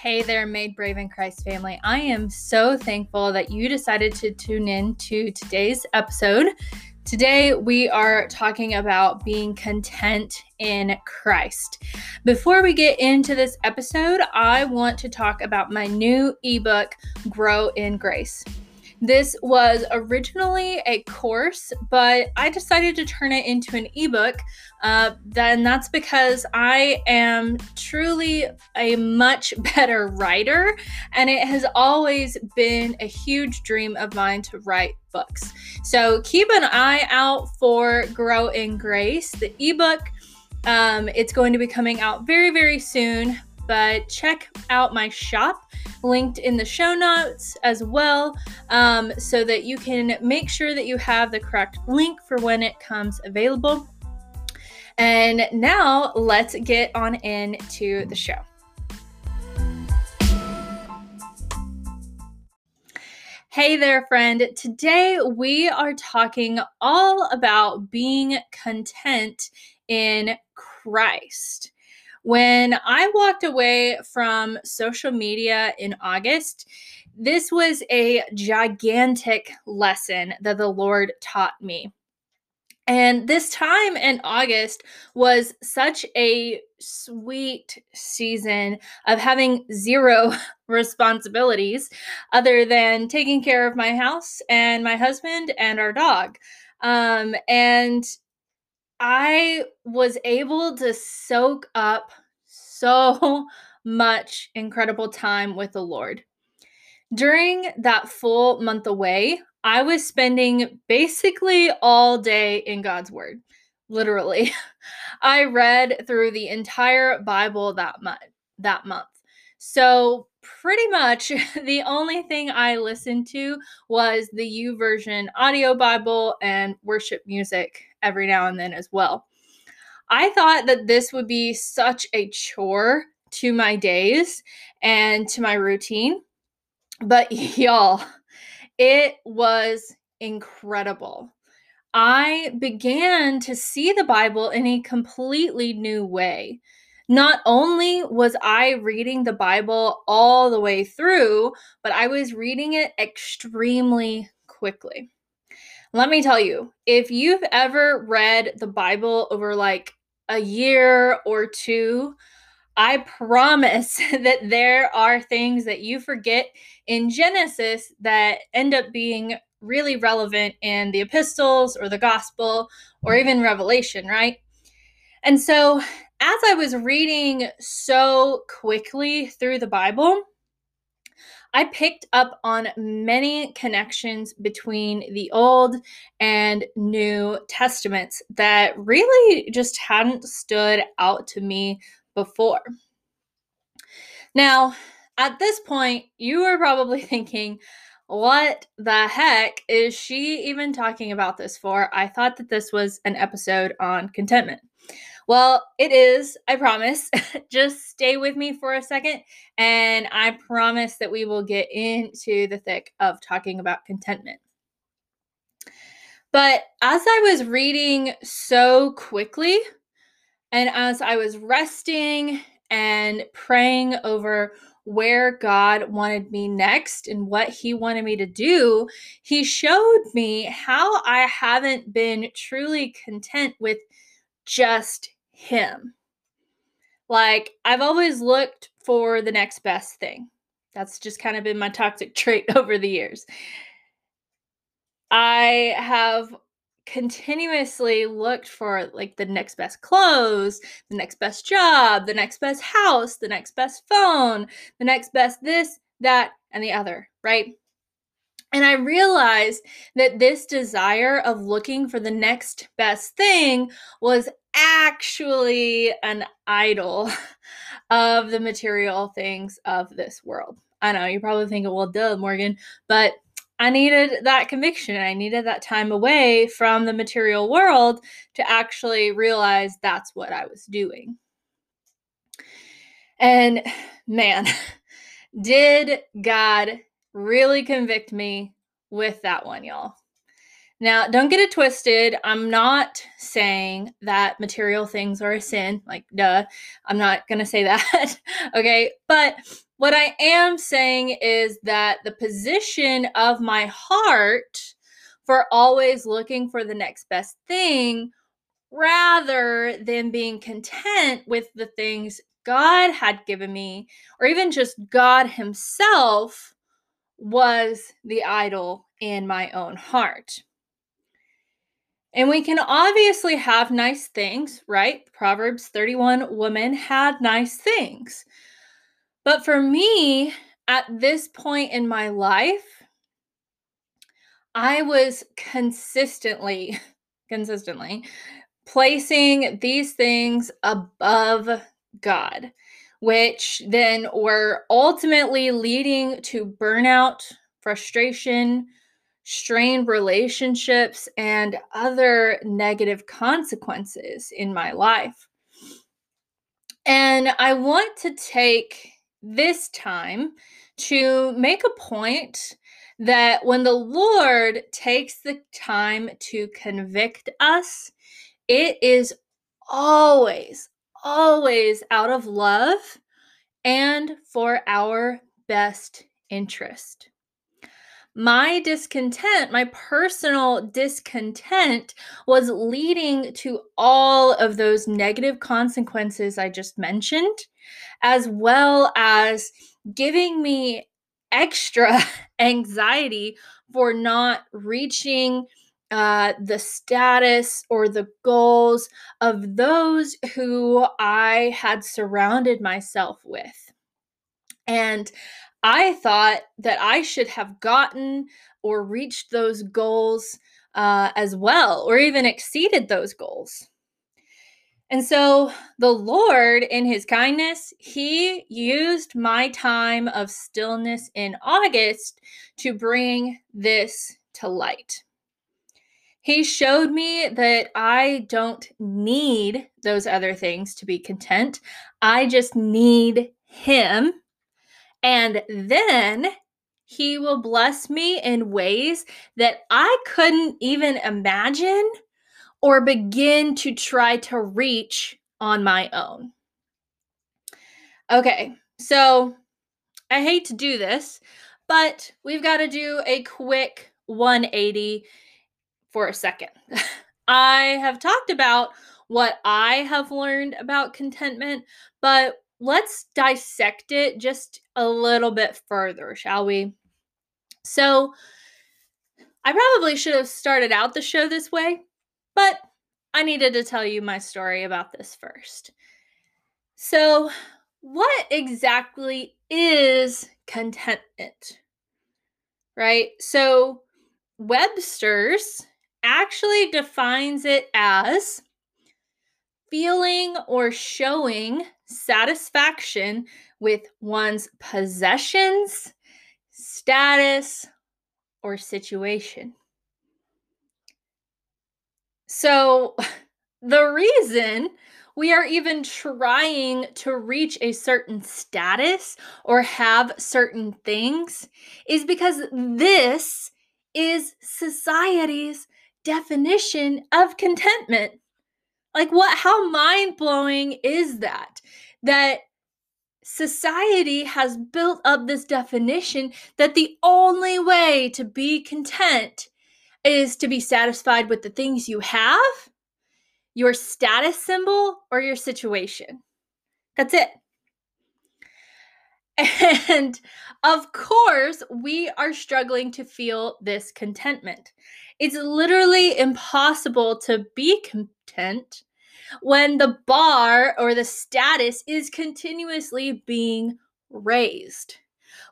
Hey there, Made Brave in Christ family. I am so thankful that you decided to tune in to today's episode. Today, we are talking about being content in Christ. Before we get into this episode, I want to talk about my new ebook, Grow in Grace. This was originally a course, but I decided to turn it into an ebook. Uh, then that's because I am truly a much better writer, and it has always been a huge dream of mine to write books. So keep an eye out for Grow in Grace, the ebook. Um, it's going to be coming out very, very soon but check out my shop linked in the show notes as well um, so that you can make sure that you have the correct link for when it comes available. And now let's get on into the show. Hey there, friend. Today we are talking all about being content in Christ. When I walked away from social media in August, this was a gigantic lesson that the Lord taught me. And this time in August was such a sweet season of having zero responsibilities other than taking care of my house and my husband and our dog. Um, and I was able to soak up so much incredible time with the Lord. During that full month away, I was spending basically all day in God's Word. Literally. I read through the entire Bible that month that month. So pretty much the only thing I listened to was the YouVersion audio Bible and worship music every now and then as well. I thought that this would be such a chore to my days and to my routine, but y'all, it was incredible. I began to see the Bible in a completely new way. Not only was I reading the Bible all the way through, but I was reading it extremely quickly. Let me tell you, if you've ever read the Bible over like a year or two, I promise that there are things that you forget in Genesis that end up being really relevant in the epistles or the gospel or mm. even Revelation, right? And so, as I was reading so quickly through the Bible, I picked up on many connections between the Old and New Testaments that really just hadn't stood out to me before. Now, at this point, you are probably thinking, what the heck is she even talking about this for? I thought that this was an episode on contentment. Well, it is, I promise. Just stay with me for a second, and I promise that we will get into the thick of talking about contentment. But as I was reading so quickly, and as I was resting and praying over where God wanted me next and what He wanted me to do, He showed me how I haven't been truly content with just him. Like, I've always looked for the next best thing. That's just kind of been my toxic trait over the years. I have continuously looked for like the next best clothes, the next best job, the next best house, the next best phone, the next best this, that, and the other, right? And I realized that this desire of looking for the next best thing was actually an idol of the material things of this world. I know you're probably thinking, well, duh, Morgan, but I needed that conviction. I needed that time away from the material world to actually realize that's what I was doing. And man, did God really convict me with that one, y'all? Now, don't get it twisted. I'm not saying that material things are a sin. Like, duh. I'm not going to say that. okay. But what I am saying is that the position of my heart for always looking for the next best thing rather than being content with the things God had given me, or even just God Himself, was the idol in my own heart. And we can obviously have nice things, right? Proverbs 31 woman had nice things. But for me, at this point in my life, I was consistently, consistently placing these things above God, which then were ultimately leading to burnout, frustration, strained relationships, and other negative consequences in my life. And I want to take this time to make a point that when the Lord takes the time to convict us, it is always, always out of love and for our best interest. My discontent, my personal discontent, was leading to all of those negative consequences I just mentioned, as well as giving me extra anxiety for not reaching uh, the status or the goals of those who I had surrounded myself with. And I thought that I should have gotten or reached those goals uh, as well, or even exceeded those goals. And so the Lord, in his kindness, he used my time of stillness in August to bring this to light. He showed me that I don't need those other things to be content. I just need him. And then he will bless me in ways that I couldn't even imagine or begin to try to reach on my own. Okay, so I hate to do this, but we've got to do a quick 180 for a second. I have talked about what I have learned about contentment, but let's dissect it just a little bit further, shall we? So, I probably should have started out the show this way, but I needed to tell you my story about this first. So, what exactly is contentment? Right? So, Webster's actually defines it as feeling or showing satisfaction with one's possessions, status, or situation. So, the reason we are even trying to reach a certain status or have certain things is because this is society's definition of contentment. Like, what, how mind blowing is that? That society has built up this definition that the only way to be content is to be satisfied with the things you have, your status symbol, or your situation. That's it. And of course, we are struggling to feel this contentment. It's literally impossible to be content when the bar or the status is continuously being raised.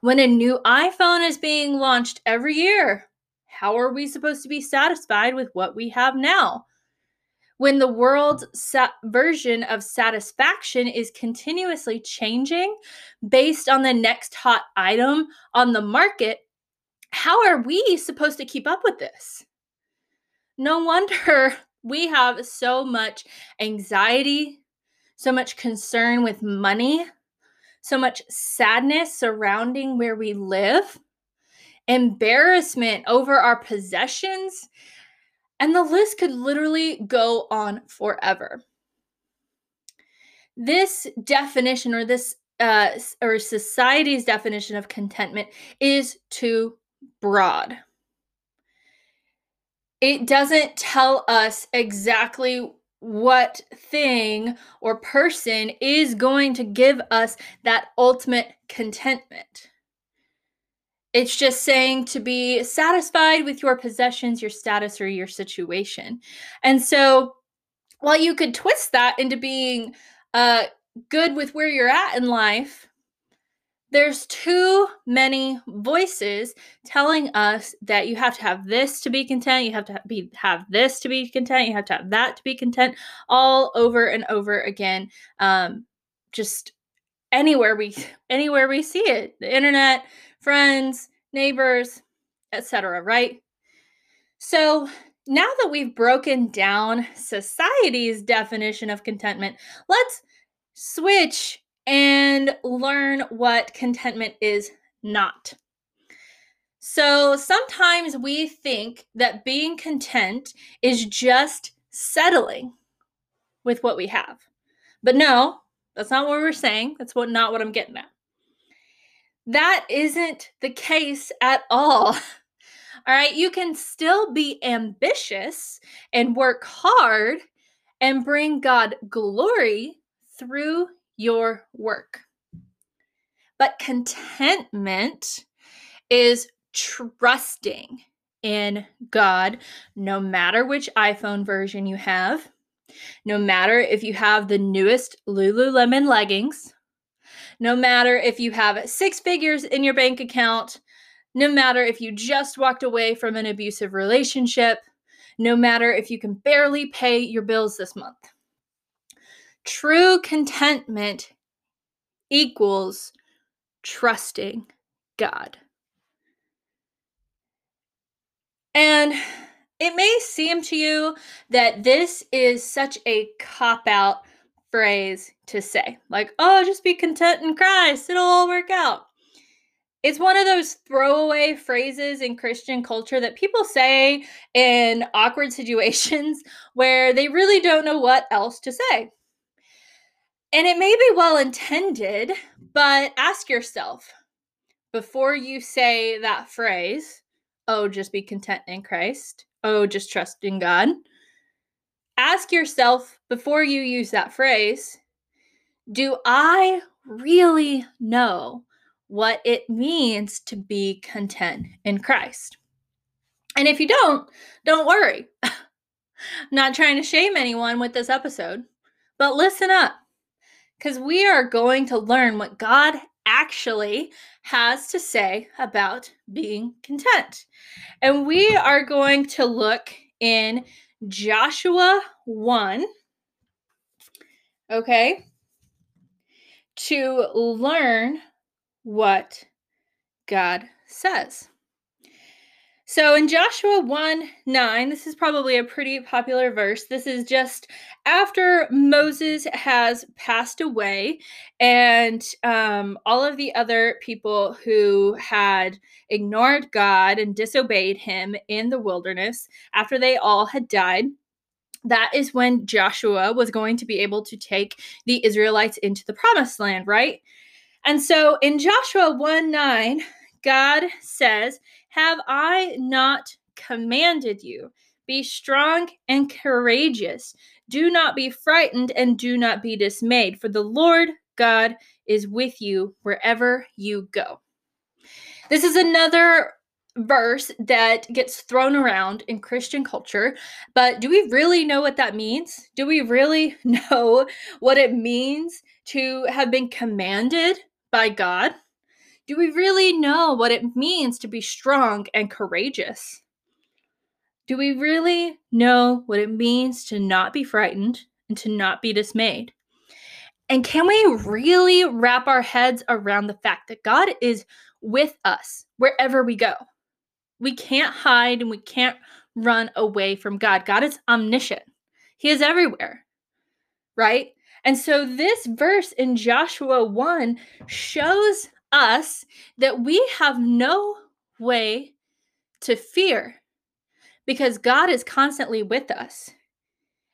When a new iPhone is being launched every year, how are we supposed to be satisfied with what we have now? When the world's sa- version of satisfaction is continuously changing based on the next hot item on the market, how are we supposed to keep up with this? No wonder we have so much anxiety, so much concern with money, so much sadness surrounding where we live, embarrassment over our possessions, And the list could literally go on forever. This definition or this uh, or society's definition of contentment is too broad. It doesn't tell us exactly what thing or person is going to give us that ultimate contentment. It's just saying to be satisfied with your possessions, your status, or your situation. And so, while you could twist that into being uh, good with where you're at in life, there's too many voices telling us that you have to have this to be content, you have to be have this to be content, you have to have that to be content, all over and over again. Um, just anywhere we anywhere we see it, the internet, friends, neighbors, etc., right? So, now that we've broken down society's definition of contentment, let's switch and learn what contentment is not. So, sometimes we think that being content is just settling with what we have. But no, that's not what we're saying. That's what not what I'm getting at. That isn't the case at all. All right, you can still be ambitious and work hard and bring God glory through your work. But contentment is trusting in God no matter which iPhone version you have, no matter if you have the newest Lululemon leggings, no matter if you have six figures in your bank account, no matter if you just walked away from an abusive relationship, no matter if you can barely pay your bills this month. True contentment equals trusting God. And it may seem to you that this is such a cop out phrase to say. Like, oh, just be content in Christ, it'll all work out. It's one of those throwaway phrases in Christian culture that people say in awkward situations where they really don't know what else to say. And it may be well intended, but ask yourself before you say that phrase, oh, just be content in Christ, oh, just trust in God ask yourself before you use that phrase do I really know what it means to be content in Christ? And if you don't, don't worry. I'm not trying to shame anyone with this episode, but listen up because we are going to learn what God actually has to say about being content. And we are going to look in Joshua 1, okay, to learn what God says. So in Joshua 1 9, this is probably a pretty popular verse. This is just after Moses has passed away, and um, all of the other people who had ignored God and disobeyed him in the wilderness, after they all had died, that is when Joshua was going to be able to take the Israelites into the promised land, right? And so in Joshua 1 9, God says, Have I not commanded you? Be strong and courageous. Do not be frightened and do not be dismayed, for the Lord God is with you wherever you go. This is another verse that gets thrown around in Christian culture, but do we really know what that means? Do we really know what it means to have been commanded by God? Do we really know what it means to be strong and courageous? Do we really know what it means to not be frightened and to not be dismayed? And can we really wrap our heads around the fact that God is with us wherever we go? We can't hide and we can't run away from God. God is omniscient, He is everywhere, right? And so this verse in Joshua 1 shows us that we have no way to fear because God is constantly with us.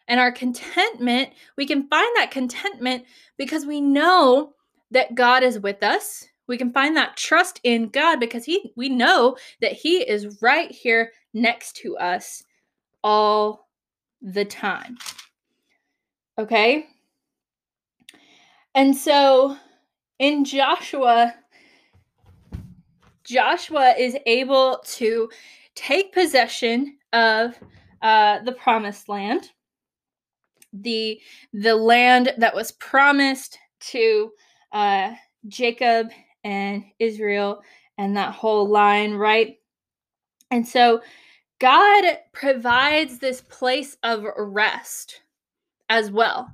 And our contentment, we can find that contentment because we know that God is with us. We can find that trust in God because he we know that he is right here next to us all the time. Okay? And so in Joshua Joshua is able to take possession of uh, the promised land, the the land that was promised to uh, Jacob and Israel and that whole line, right? And so God provides this place of rest as well.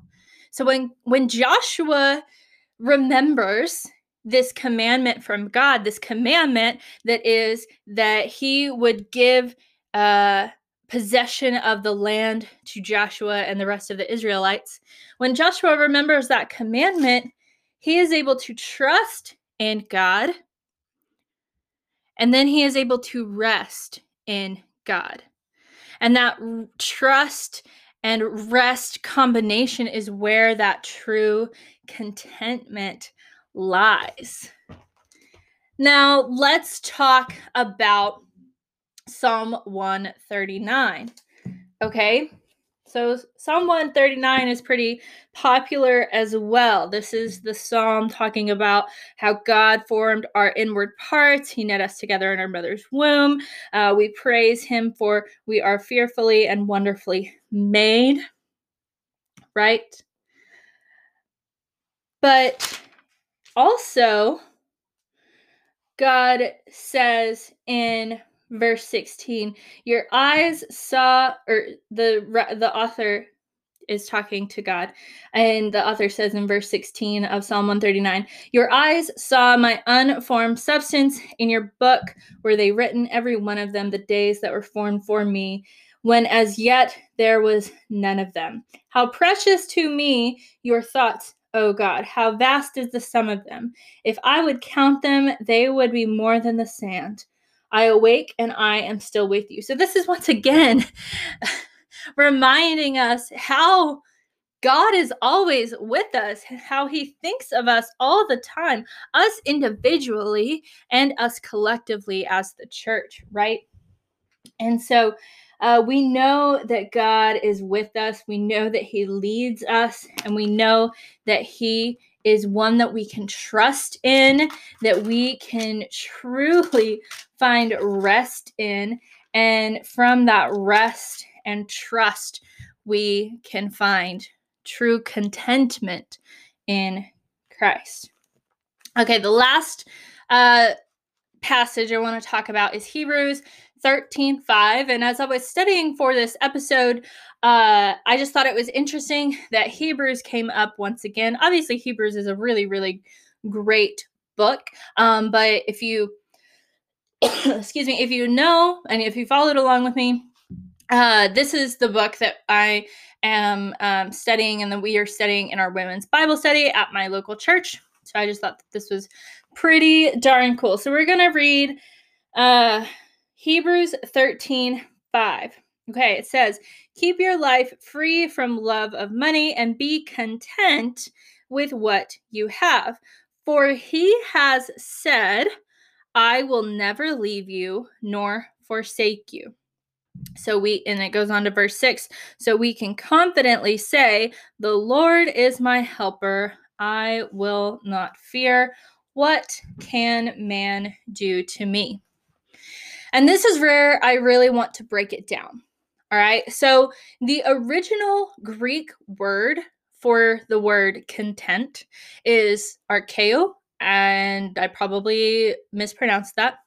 So when when Joshua remembers this commandment from God, this commandment that is that he would give uh, possession of the land to Joshua and the rest of the Israelites. When Joshua remembers that commandment, he is able to trust in God and then he is able to rest in God. And that trust and rest combination is where that true contentment lies. Now, let's talk about Psalm 139. Okay, so Psalm 139 is pretty popular as well. This is the psalm talking about how God formed our inward parts. He knit us together in our mother's womb. Uh, we praise Him for we are fearfully and wonderfully made. Right? But also, God says in verse 16, your eyes saw, or the the author is talking to God. And the author says in verse 16 of Psalm 139 Your eyes saw my unformed substance. In your book were they written, every one of them, the days that were formed for me, when as yet there was none of them. How precious to me your thoughts, O God, how vast is the sum of them. If I would count them, they would be more than the sand. I awake and I am still with you. So, this is once again reminding us how God is always with us, how he thinks of us all the time, us individually and us collectively as the church, right? And so, uh, we know that God is with us. We know that He leads us, and we know that He is one that we can trust in, that we can truly find rest in. And from that rest and trust, we can find true contentment in Christ. Okay, the last uh, passage I want to talk about is Hebrews 13 5. And as I was studying for this episode, uh, I just thought it was interesting that Hebrews came up once again. Obviously, Hebrews is a really, really great book. Um, but if you, excuse me, if you know and if you followed along with me, uh, this is the book that I am um, studying and that we are studying in our women's Bible study at my local church. So I just thought this was pretty darn cool. So we're going to read uh, Hebrews 13 5. Okay, it says, Keep your life free from love of money and be content with what you have. For he has said, I will never leave you nor forsake you. So we, and it goes on to verse 6. So we can confidently say, The Lord is my helper. I will not fear. What can man do to me? And this is where I really want to break it down. All right. So the original Greek word for the word content is archeo, and I probably mispronounced that.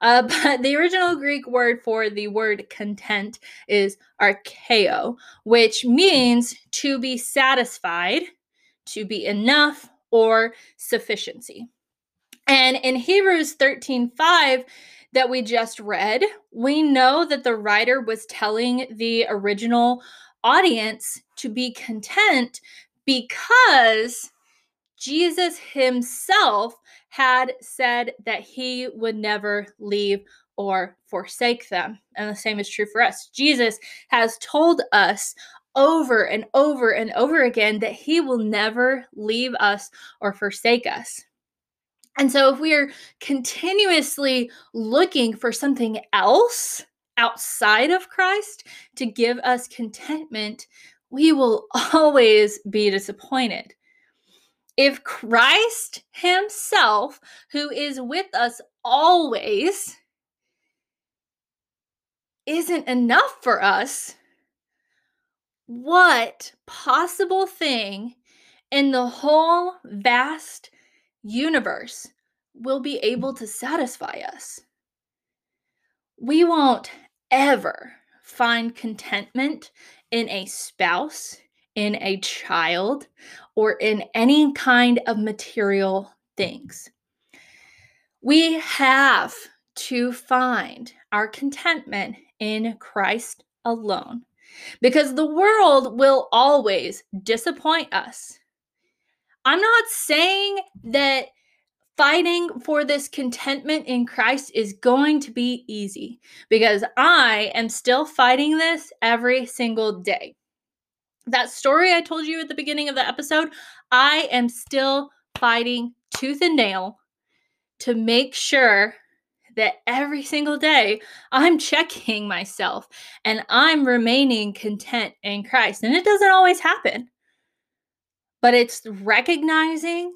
Uh, but the original Greek word for the word content is archeo, which means to be satisfied, to be enough, or sufficiency. And in Hebrews 13 5, that we just read, we know that the writer was telling the original audience to be content because Jesus himself had said that he would never leave or forsake them. And the same is true for us. Jesus has told us over and over and over again that he will never leave us or forsake us. And so, if we are continuously looking for something else outside of Christ to give us contentment, we will always be disappointed. If Christ Himself, who is with us always, isn't enough for us, what possible thing in the whole vast universe will be hmm. able to satisfy us? We won't ever find contentment in a spouse, in a child, or in any kind of material things. We have to find our contentment in Christ alone because the world will always disappoint us. I'm not saying that fighting for this contentment in Christ is going to be easy because I am still fighting this every single day. That story I told you at the beginning of the episode, I am still fighting tooth and nail to make sure that every single day I'm checking myself and I'm remaining content in Christ. And it doesn't always happen, but it's recognizing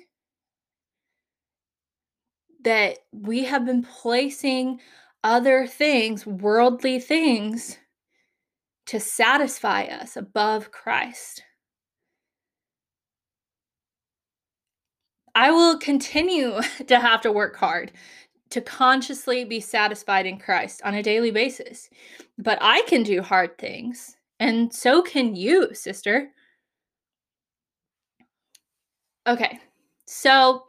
that we have been placing other things, worldly things, to satisfy us above Christ. I will continue to have to work hard to consciously be satisfied in Christ on a daily basis. But I can do hard things, and so can you, sister. Okay, so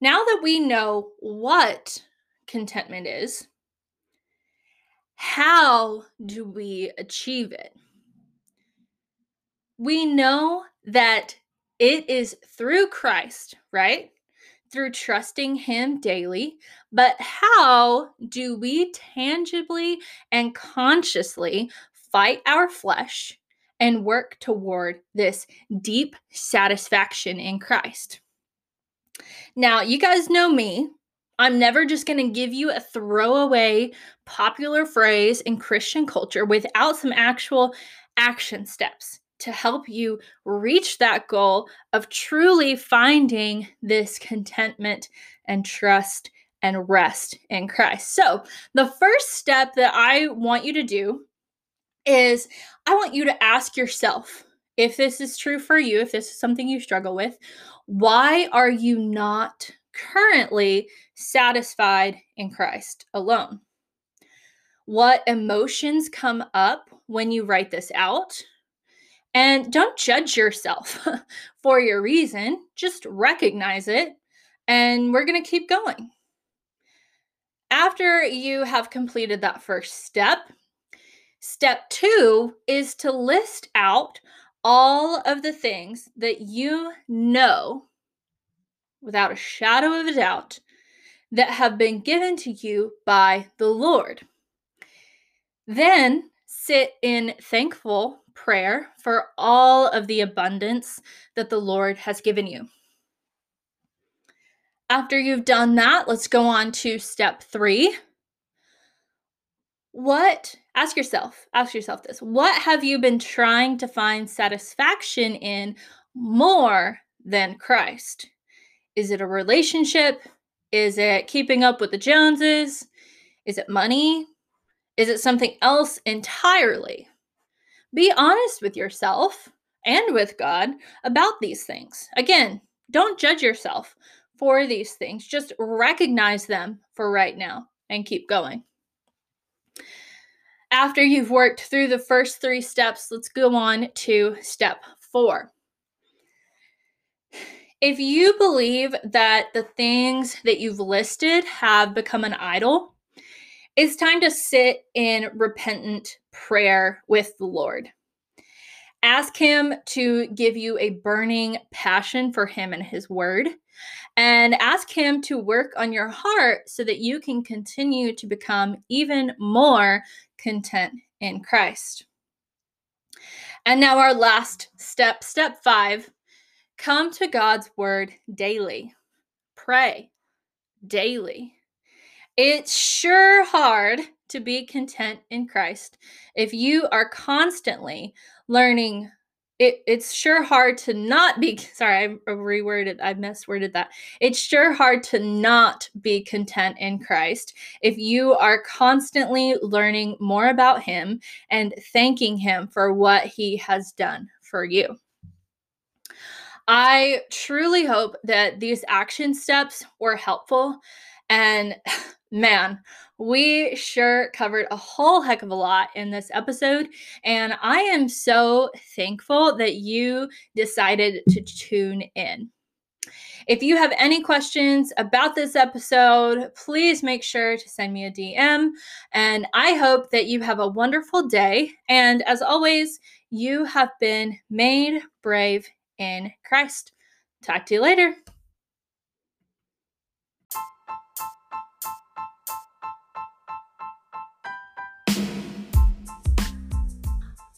now that we know what contentment is, how do we achieve it? We know that it is through Christ, right? Through trusting Him daily. But how do we tangibly and consciously fight our flesh and work toward this deep satisfaction in Christ? Now, you guys know me. I'm never just going to give you a throwaway popular phrase in Christian culture without some actual action steps to help you reach that goal of truly finding this contentment and trust and rest in Christ. So, the first step that I want you to do is I want you to ask yourself if this is true for you, if this is something you struggle with, why are you not currently satisfied in Christ alone? What emotions come up when you write this out? And don't judge yourself for your reason, just recognize it, and we're going to keep going. After you have completed that first step, step two is to list out all of the things that you know without a shadow of a doubt that have been given to you by the Lord. Then sit in thankful prayer for all of the abundance that the Lord has given you. After you've done that, let's go on to step three. What, ask yourself, ask yourself this what have you been trying to find satisfaction in more than Christ? Is it a relationship? Is it keeping up with the Joneses? Is it money? Is it something else entirely? Be honest with yourself and with God about these things. Again, don't judge yourself for these things, just recognize them for right now and keep going. After you've worked through the first three steps, let's go on to step four. If you believe that the things that you've listed have become an idol, it's time to sit in repentant prayer with the Lord. Ask Him to give you a burning passion for Him and His Word. And ask Him to work on your heart so that you can continue to become even more content in Christ. And now, our last step, step five come to God's Word daily. Pray daily. It's sure hard to be content in Christ. If you are constantly learning it, it's sure hard to not be sorry i reworded i misworded that. It's sure hard to not be content in christ if you are constantly learning more about him and thanking him for what he has done for you. I truly hope that these action steps were helpful and man we sure covered a whole heck of a lot in this episode, and I am so thankful that you decided to tune in. If you have any questions about this episode, please make sure to send me a DM. And I hope that you have a wonderful day. And as always, you have been made brave in Christ. Talk to you later.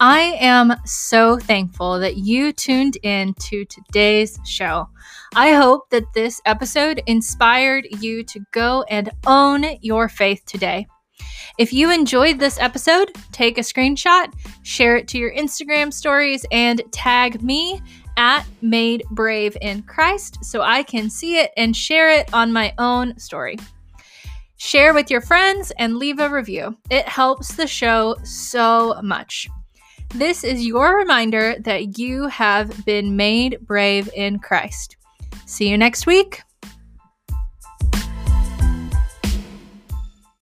I am so thankful that you tuned in to today's show. I hope that this episode inspired you to go and own your faith today. If you enjoyed this episode, take a screenshot, share it to your Instagram stories, and tag me at Made Brave in Christ so I can see it and share it on my own story. Share with your friends and leave a review. It helps the show so much. This is your reminder that you have been made brave in Christ. See you next week.